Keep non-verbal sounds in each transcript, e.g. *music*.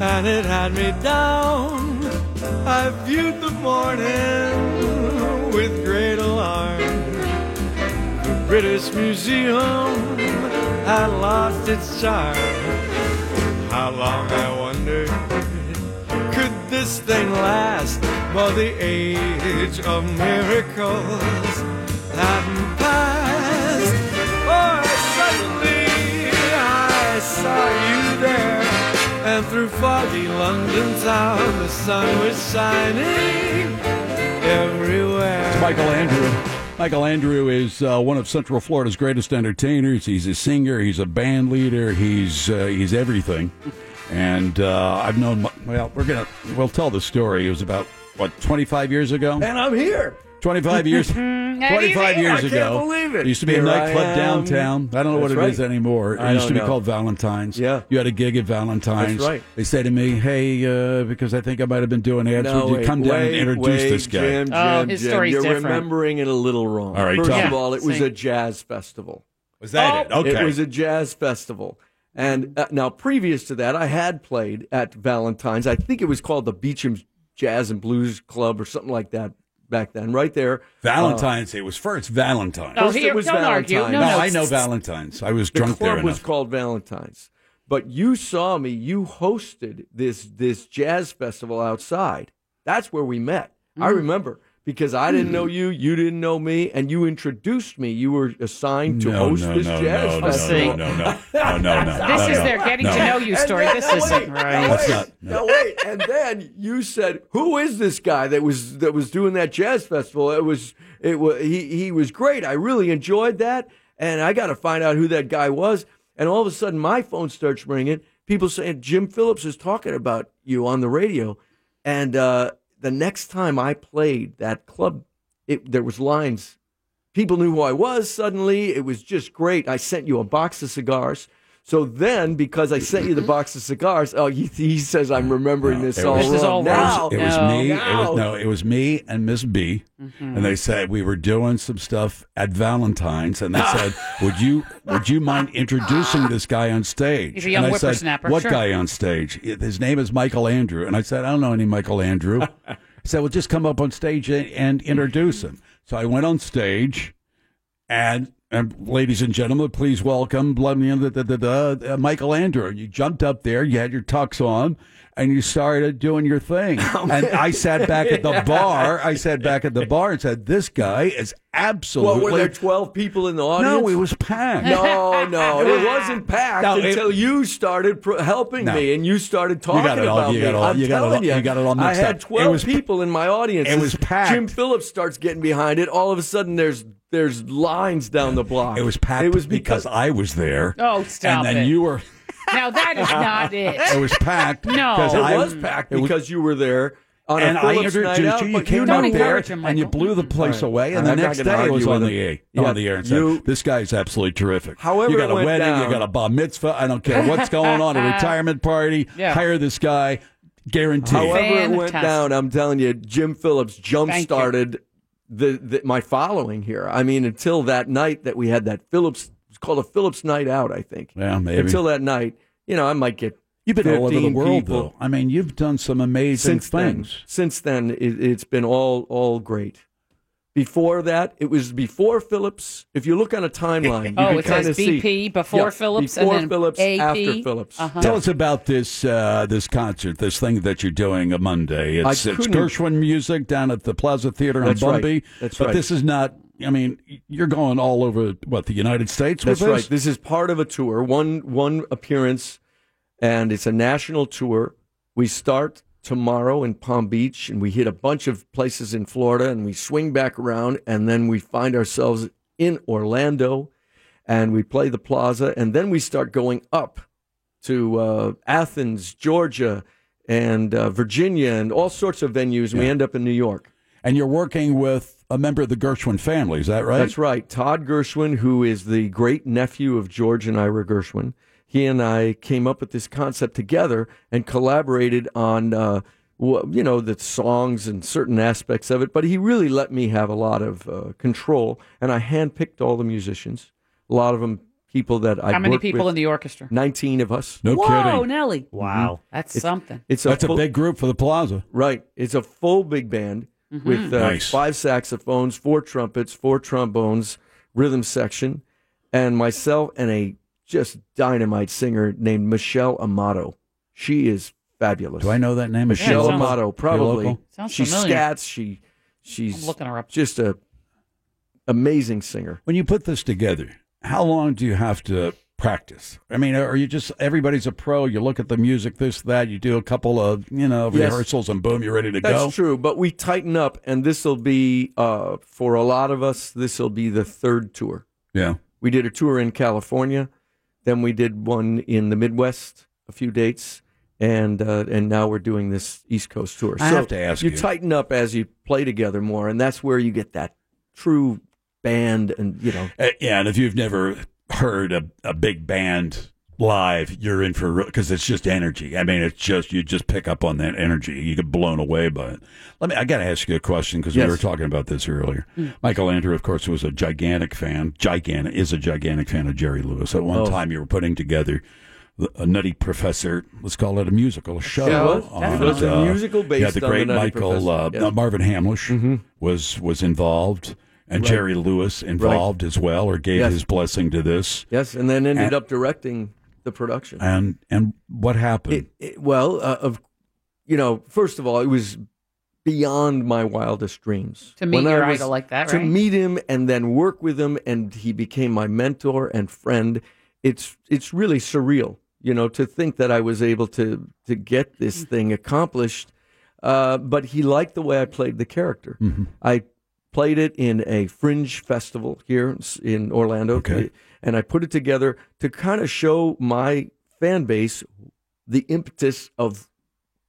and it had me down. I viewed the morning with great alarm. The British Museum had lost its charm. How long I wondered could this thing last? But the age of miracles hadn't and through foggy London town, the sun was shining everywhere. Michael Andrew. Michael Andrew is uh, one of Central Florida's greatest entertainers. He's a singer. He's a band leader. He's uh, he's everything. And uh, I've known. Well, we're gonna we'll tell the story. It was about what 25 years ago. And I'm here. 25 *laughs* years. 25 years I can't ago. believe it. There used to be Here a I nightclub downtown. I don't know what That's it is right. anymore. It I used to don't be know. called Valentine's. Yeah. You had a gig at Valentine's. That's right. They say to me, "Hey, uh, because I think I might have been doing ads. No, would you wait, come down wait, and introduce wait, this guy?" Jim, Jim, Oh, his Jim, story's You're different. remembering it a little wrong. All right, First tell of me. all, it was a jazz festival. Was that Oh. it? Okay. It was a jazz festival. And uh, now, previous to that, I had played at Valentine's. I think it was called the Beecham Jazz and Blues Club or something like that back then, right there. Valentine's. Day was first Valentine's. Oh, First here, it was don't argue. Valentine's. No, no, no, I know Valentine's. I was The drunk club there was enough. called Valentine's. But you saw me. You hosted this this jazz festival outside. That's where we met. I Mm. remember because I didn't know you, you didn't know me, and you introduced me. You were assigned to no, host no, this no, jazz no, no, festival. no, no, no, no, no, no. This no, is no, their getting no. to know you story. then- This isn't right. Now That's wait, not- no. now wait, and then you said, "Who is this guy that was that was doing that jazz festival?" It was it was he he was great. I really enjoyed that, and I got to find out who that guy was. And all of a sudden, my phone starts ringing. People saying Jim Phillips is talking about you on the radio, and uh, the next time I played that club, it, there was lines people knew who I was suddenly. It was just great. I sent you a box of cigars. So then, because I sent you the mm-hmm. box of cigars, oh, he, he says I'm remembering No, this it all was- This is all now. wrong. It was No. me. It was no. It was me and Miss B, mm-hmm. and they said we were doing some stuff at Valentine's, and they *laughs* said, "Would you would you mind introducing this guy on stage?" He's a young and I said, What sure. guy on stage? His name is Michael Andrew, and I said, "I don't know any Michael Andrew." *laughs* I said, "Well, just come up on stage and, and introduce him." So I went on stage, and. And ladies and gentlemen, please welcome blah, blah, blah, uh, Michael Andrew. You jumped up there, you had your tux on, and you started doing your thing. *laughs* Oh, and I sat back at the *laughs* bar. I sat back at the bar and said, "This guy is absolutely." What were there? Twelve people in the audience? no, it was packed. No, no, *laughs* it wasn't packed No, it- until you started pro- helping No. me and you started talking it all- about me. all- I'm you got all- telling you, you got it all I mixed had up. It twelve was- people in my audience. it was packed. Jim Phillips starts getting behind it. All of a sudden, there's there's lines down the block. It was packed. It was because, because I was there. Oh, stop And then it. you were. Now that is not it. *laughs* It was packed. No. because it I was packed it was- because you were there on and a I Phillips introduced night out. you. You came Don't up there him, and you blew the place All right. away. And I'm the next day it was on the him. air, Yeah, on the air and said, you- "This guy's absolutely terrific." However you got it a went wedding, down- you got a bar mitzvah. I don't care what's going on. A *laughs* retirement party. Yeah. Hire this guy. Guaranteed. However it went down, I'm telling you, Jim Phillips jump started the, the my following here. I mean, until that night that we had that Phillips, it's called a Phillips night out, I think. Yeah, maybe. Until that night, you know, I might get. You've been all over the world, people. though. I mean, you've done some amazing Since then, things. since then, it, it's been all all great. Before that, it was before Phillips. If you look on a *laughs* timeline, you Oh, can it kind says of see BP before Yeah, Phillips and before then Phillips, AP. after Phillips. Uh-huh. Tell us about this uh, this concert, this thing that you're doing a Monday. It's, it's Gershwin music down at the Plaza Theater in That's right. That's but right. this is not. I mean, you're going all over what the United States with That's right. this. This is part of a tour. One one appearance, and it's a national tour. We start tomorrow in Palm Beach, and we hit a bunch of places in Florida, and we swing back around, and then we find ourselves in Orlando, and we play the Plaza, and then we start going up to uh, Athens, Georgia, and uh, Virginia and all sorts of venues. And we end up in New York. And you're working with a member of the Gershwin family, is that right? That's right. Todd Gershwin, who is the great nephew of George and Ira Gershwin, he and I came up with this concept together and collaborated on, uh, you know, the songs and certain aspects of it. But he really let me have a lot of uh, control, and I handpicked all the musicians. A lot of them people that I How many people in the orchestra? Nineteen of us. No Whoa, kidding. Nelly. Wow. That's something. It's a That's a big group for the plaza. Right. It's a full big band Mm-hmm. with uh, Nice. five saxophones, four trumpets, four trombones, rhythm section, and myself and a just dynamite singer named Michelle Amato. She is fabulous. Do I know that name? Michelle Yeah, sounds- Amato? Probably. local? Sounds she familiar. scats. She she's I'm looking her up. just a amazing singer. When you put this together, how long do you have to practice? I mean, are you just everybody's a pro? You look at the music, this, that. You do a couple of you know Yes. rehearsals, and boom, you're ready to That's go. That's true, but we tighten up, and this will be uh, for a lot of us. This will be the third tour. Yeah. We did a tour in California, then we did one in the Midwest, a few dates, and uh, and now we're doing this East Coast tour. I so have to ask you you. tighten up as you play together more, and that's where you get that true band, and you know, Uh, yeah, and if you've never heard a, a big band live, you're in for because it's just energy. I mean, it's just you just pick up on that energy. You get blown away by it. Let me. I got to ask you a question because Yes. we were talking about this earlier. Michael Andrew, of course, was a gigantic fan. Gigantic is a gigantic fan of Jerry Lewis. At one Oh. time, you were putting together. A nutty professor. Let's call it a musical, a show. Show, was. It was a uh, musical yeah, based the on the great Nutty Michael uh, Yeah. Marvin Hamlisch was was involved, and Right. Jerry Lewis involved as well, or gave Yes. his blessing to this. yes, and then ended And- up directing the production. And and what happened? It, it, well, uh, of you know, first of all, it was beyond my wildest dreams To meet When your was- idol like that, To right? meet him and then work with him, and he became my mentor and friend. It's it's really surreal, you know, to think that I was able to to get this Mm. thing accomplished. Uh, but he liked the way I played the character. I played it in a fringe festival here in in Orlando, Okay. And I put it together to kind of show my fan base the impetus of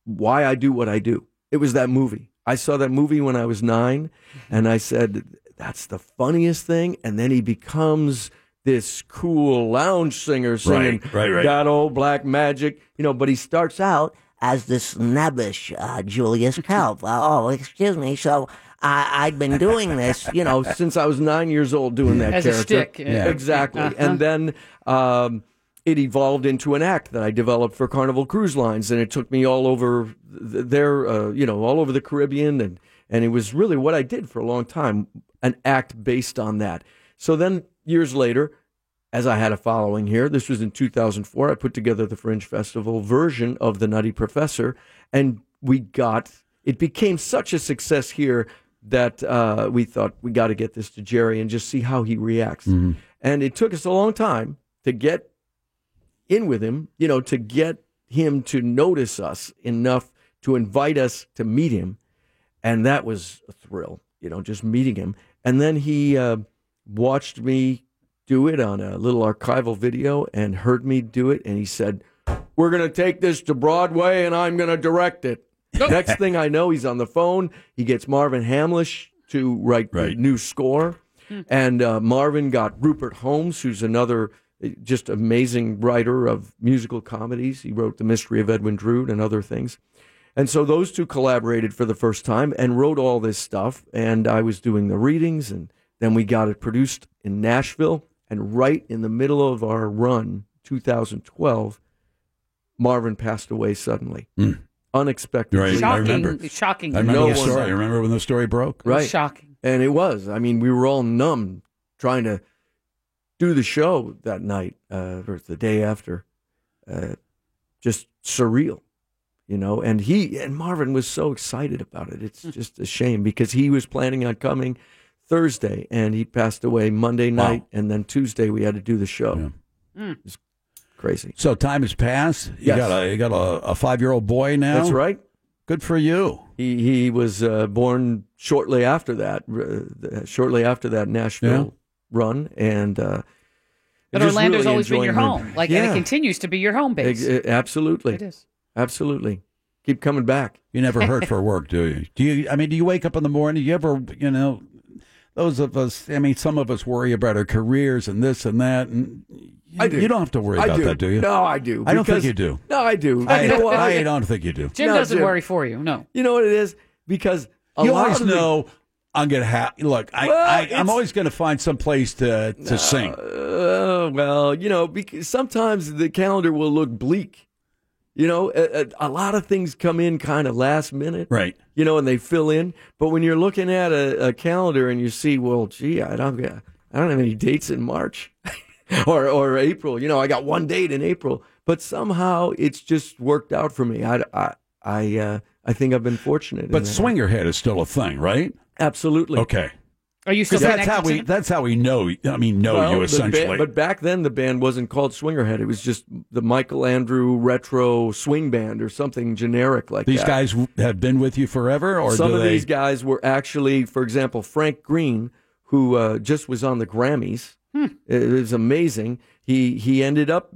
why I do what I do. It was that movie. I saw that movie when I was nine, and I said, "That's the funniest thing." And then he becomes this cool lounge singer singing Right, right, right. "Got Old Black Magic," you know. But he starts out as this snobbish uh, Julius Kelp. Uh, oh, excuse me. So I, I'd been doing this, you know, *laughs* since I was nine years old doing that As a character. stick. Yeah. Exactly. Uh-huh. And then um, it evolved into an act that I developed for Carnival Cruise Lines, and it took me all over th- there, uh, you know, all over the Caribbean, and and it was really what I did for a long time, an act based on that. So then years later. As I had a following here, this was in 2004. I put together the Fringe Festival version of The Nutty Professor, and we got it became such a success here that uh, we thought we got to get this to Jerry and just see how he reacts. And it took us a long time to get in with him, you know, to get him to notice us enough to invite us to meet him. And that was a thrill, you know, just meeting him. And then he uh, watched me do it on a little archival video and heard me do it. And he said, We're going to take this to Broadway and I'm going to direct it. Next thing I know, he's on the phone. He gets Marvin Hamlisch to write the new score. And uh, Marvin got Rupert Holmes, who's another uh, just amazing writer of musical comedies. He wrote The Mystery of Edwin Drood and other things. And so those two collaborated for the first time and wrote all this stuff. And I was doing the readings, and then we got it produced in Nashville. And right in the middle of our run, 2012, Marvin passed away suddenly, unexpectedly. Right. I Shocking. remember. Shocking. I remember No the story. I remember when the story broke. Right. Shocking. And it was. I mean, we were all numb trying to do the show that night uh, or the day after. Uh, just surreal, you know. And he and Marvin was so excited about it. It's just a shame because he was planning on coming Thursday and he passed away Monday Wow. night. And then Tuesday we had to do the show. It's crazy. So time has passed. You Yes. got a you got a, a five year old boy now. That's right. Good for you. He he was uh, born shortly after that, uh, shortly after that Nashville Yeah. run, and uh, But Orlando's really always been your enjoying home. Like, and it continues to be your home base. Ex- uh, absolutely, It is. absolutely. keep coming back. You never hurt *laughs* for work, do you? Do you? I mean, do you wake up in the morning? Do you ever, you know, those of us. I mean, some of us worry about our careers and this and that, and you, I do. You don't have to worry I about do. that, do you? No, I do. I don't think you do. No, I do. I, you know what? I don't think you do. Jim No, doesn't Jim. worry for you. No. You know what it is? Because a you lot always of the- know I'm gonna have. Look, I, Well, I, it's- I'm always gonna find some place to to sing. Uh, well, you know, because sometimes the calendar will look bleak. You know, a, a, a lot of things come in kind of last minute, Right. You know, and they fill in. But when you're looking at a, a calendar and you see, well, gee, I don't, I don't have any dates in March *laughs* or or April. You know, I got one date in April, but somehow it's just worked out for me. I I I, uh, I think I've been fortunate. But that. Swingerhead is still a thing, right? absolutely Okay. Are you still that's how we. them? That's how we know. I mean, know Well, you essentially. band- but back then, the band wasn't called Swingerhead. It was just the Michael Andrew Retro Swing Band or something generic like These that. These guys have been with you forever, or Some of they? these guys were actually, for example, Frank Greene, who uh, just was on the Grammys. It was amazing. He he ended up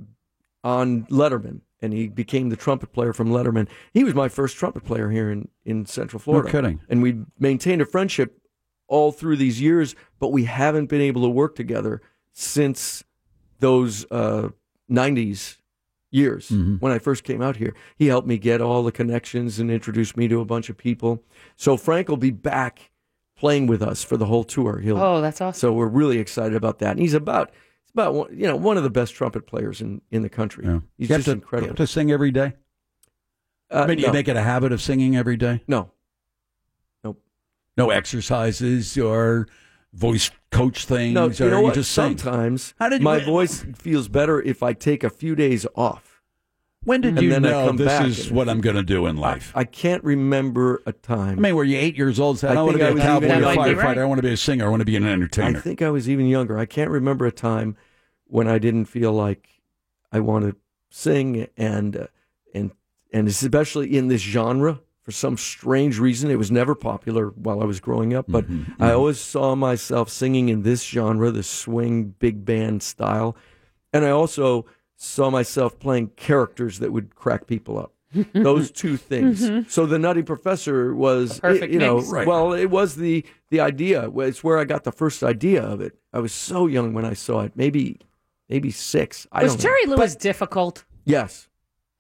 on Letterman, and he became the trumpet player from Letterman. He was my first trumpet player here in in Central Florida. No kidding. And we maintained a friendship all through these years, but we haven't been able to work together since those uh, 90s years when I first came out here. He helped me get all the connections and introduced me to a bunch of people. So Frank will be back playing with us for the whole tour. He'll, Oh, that's awesome. so we're really excited about that. And he's about he's about one- you know one of the best trumpet players in, in the country. Yeah. He's You have just to, incredible. you have to sing every day. Uh, I mean, no, you make it a habit of singing every day. no, No exercises or voice coach things, no. or You know what? just sing. Sometimes How did you- my voice feels better if I take a few days off. When did and you know this is what I'm going to do in life? I can't remember a time. I mean, were you eight years old? Said, I, I want to be a was cowboy a firefighter. Right. I want to be a singer. I want to be an entertainer. I think I was even younger. I can't remember a time when I didn't feel like I want to sing, and uh, and and especially in this genre for some strange reason. It was never popular while I was growing up, but Mm-hmm, I always saw myself singing in this genre, the swing big band style, and I also saw myself playing characters that would crack people up. *laughs* Those two things. So the Nutty Professor was, perfect you know. Right. well, it was the the idea. It's where I got the first idea of it. I was so young when I saw it, maybe maybe six. I Was don't Jerry know. Lewis difficult? Yes,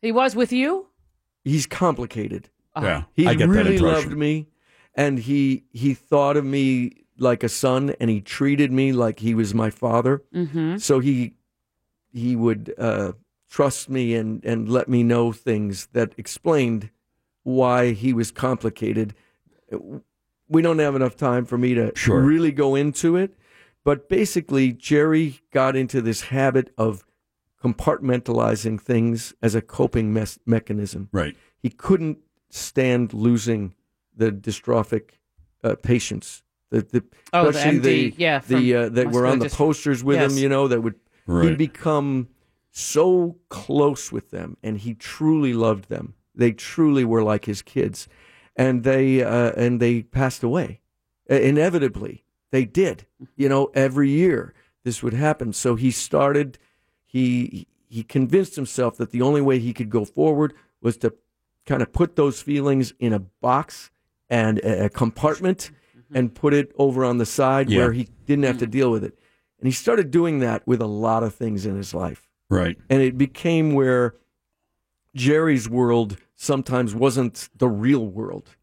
He was with you? he's complicated. Yeah, He I get that really impression. loved me, and he he thought of me like a son, and he treated me like he was my father. Mm-hmm. So he he would uh, trust me and and let me know things that explained why he was complicated. We don't have enough time for me to Sure. really go into it, but basically, Jerry got into this habit of compartmentalizing things as a coping mes- mechanism Right. he couldn't stand losing the dystrophic uh, patients. The, the, Oh, the especially MD, yeah, the uh, that were on the dystrophy. posters with Yes. him. You know, that would Right. he'd become so close with them, and he truly loved them. They truly were like his kids, and they uh, and they passed away Uh, inevitably. They did. You know, every year this would happen. So he started. He he convinced himself that the only way he could go forward was to kind of put those feelings in a box and a a compartment mm-hmm. and put it over on the side Yeah. where he didn't have to mm-hmm. deal with it. And he started doing that with a lot of things in his life. Right. And it became where Jerry's world sometimes wasn't the real world.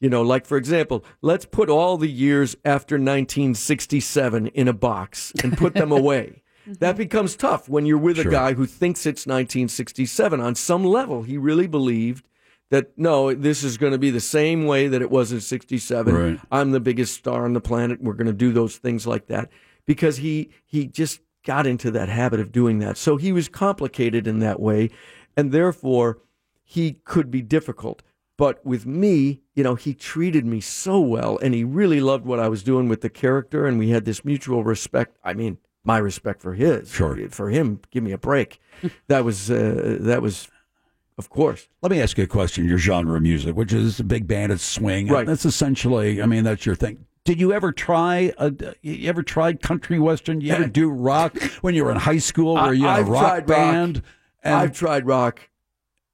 You know, like for example, let's put all the years after 1967 in a box and put them *laughs* away. Mm-hmm. That becomes tough when you're with Sure. a guy who thinks it's 1967. On some level, he really believed that no, this is going to be the same way that it was in 67. Right. I'm the biggest star on the planet. We're going to do those things like that because he he just got into that habit of doing that. So he was complicated in that way, and therefore he could be difficult. But with me, you know, he treated me so well, and he really loved what I was doing with the character, and we had this mutual respect. I mean, my respect for his, Sure. for him. Give me a break. *laughs* that was uh, that was, of course. Let me ask you a question. Your genre of music, which is big band, it's swing. Right. That's essentially. I mean, that's your thing. Did you ever try? A, you ever tried country western? You ever *laughs* do rock when you were in high school? Were you in a rock tried rock. band? And I've tried rock.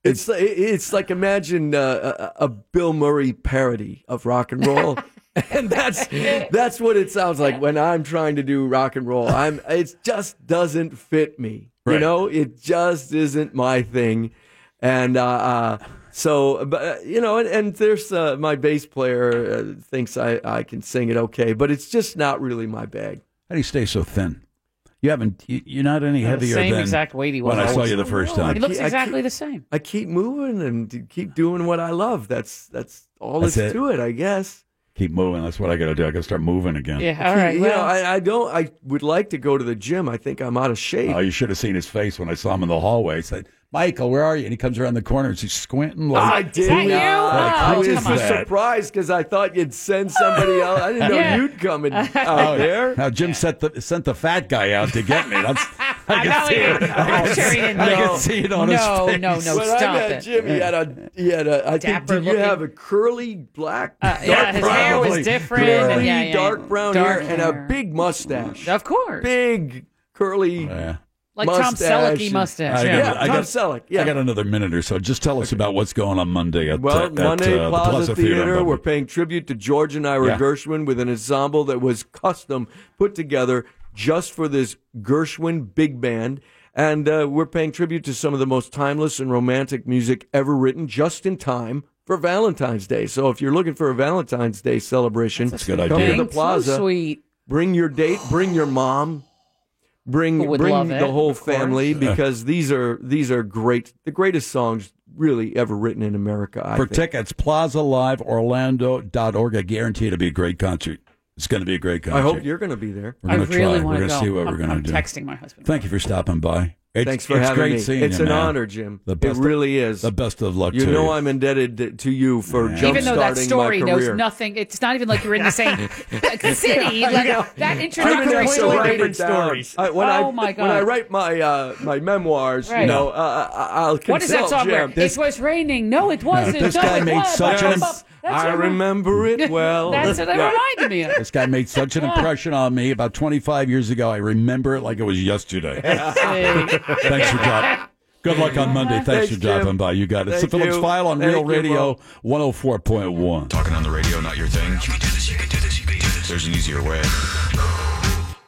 It's like, it's like imagine uh, a, a Bill Murray parody of rock and roll. *laughs* *laughs* And that's that's what it sounds like when I'm trying to do rock and roll. I'm it just doesn't fit me. You know, it just isn't my thing. And uh, uh, so, but uh, you know, and, and there's uh, my bass player uh, thinks I I can sing it okay, but it's just not really my bag. How do you stay so thin? You haven't. You, you're not any the heavier same than exact weight he was when I saw you the first time. He looks exactly keep- the same. I keep moving and keep doing what I love. That's that's all That's that's it. to it, I guess. Keep moving. That's what I got to do. I got to start moving again. Yeah. All right. you Well, know, I, I don't. I would like to go to the gym. I think I'm out of shape. Oh, you should have seen his face when I saw him in the hallway. He said, "Michael, where are you?" And he comes around the corner and he's squinting. Like, I did. that you? not. Oh, I was come on. surprised because I thought you'd send somebody *laughs* else. I didn't know Yeah. you'd come in, *laughs* out there. Now Jim sent the sent the fat guy out to get me. That's *laughs* I I can know see he it. didn't. I'm sure he didn't. I know. can see it on his no, face. No, no, when I stop met it. Jim, he had a he had a. I think Dapper did you have a curly black? Uh, yeah, his dark hair was different. curly and yeah, yeah, dark brown Dark hair and a big mustache. Of course. Big curly. Yeah. like Tom Selleck and- mustache. I yeah. got, Yeah, I Tom Selleck, yeah. I got another minute or so. Just tell us about what's going on Monday at, Well, uh, at Monday uh, Plaza, the Plaza Theater. Theater, we're paying tribute to George and Ira Yeah. Gershwin with an ensemble that was custom put together just for this Gershwin big band. And uh, we're paying tribute to some of the most timeless and romantic music ever written just in time for Valentine's Day. So if you're looking for a Valentine's Day celebration, That's a good come idea. to the Plaza. So sweet. Bring your date, bring your mom. Bring bring the it, whole of course. family because these are these are great the greatest songs really ever written in America. I For think. tickets, plazaliveorlando.org. I guarantee it'll be a great concert. It's going to be a great concert. I hope you're going to be there. We're I going to really try. want We're to going go. to see what I'm, we're going I'm to do. texting my husband. Thank you for stopping by. It's, Thanks for it's having great me. seeing it's you, an man. honor, Jim. The it best of- really is. The best of luck you to know you. I'm indebted to you for Yeah. jump Even though that story my knows career. nothing, it's not even like you're in the same *laughs* city. Like, that I introductory know, story. write different stories. I, when Oh, I, my When I write my uh, my memoirs, you know, uh, I- I'll consult What is that song? Where Jim. it was raining. No, it wasn't. this no, guy it made was. such an- That's I remember it *laughs* well. That's what it reminded me of. This guy made such an impression on me about 25 years ago. I remember it like it was yesterday. *laughs* Thanks for dropping. Good luck on Monday. Thanks, Thanks, for dropping Jim. by. You got it. It's the Phillips you. Phile on Thank Real Radio Mo. 104.1. Talking on the radio, not your thing? You can do this, you can do this, you can do this. There's an easier way.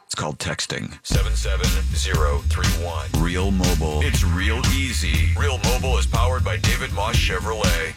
It's called texting. 77031. Real Mobile. It's real easy. Real Mobile is powered by David Maus Chevrolet.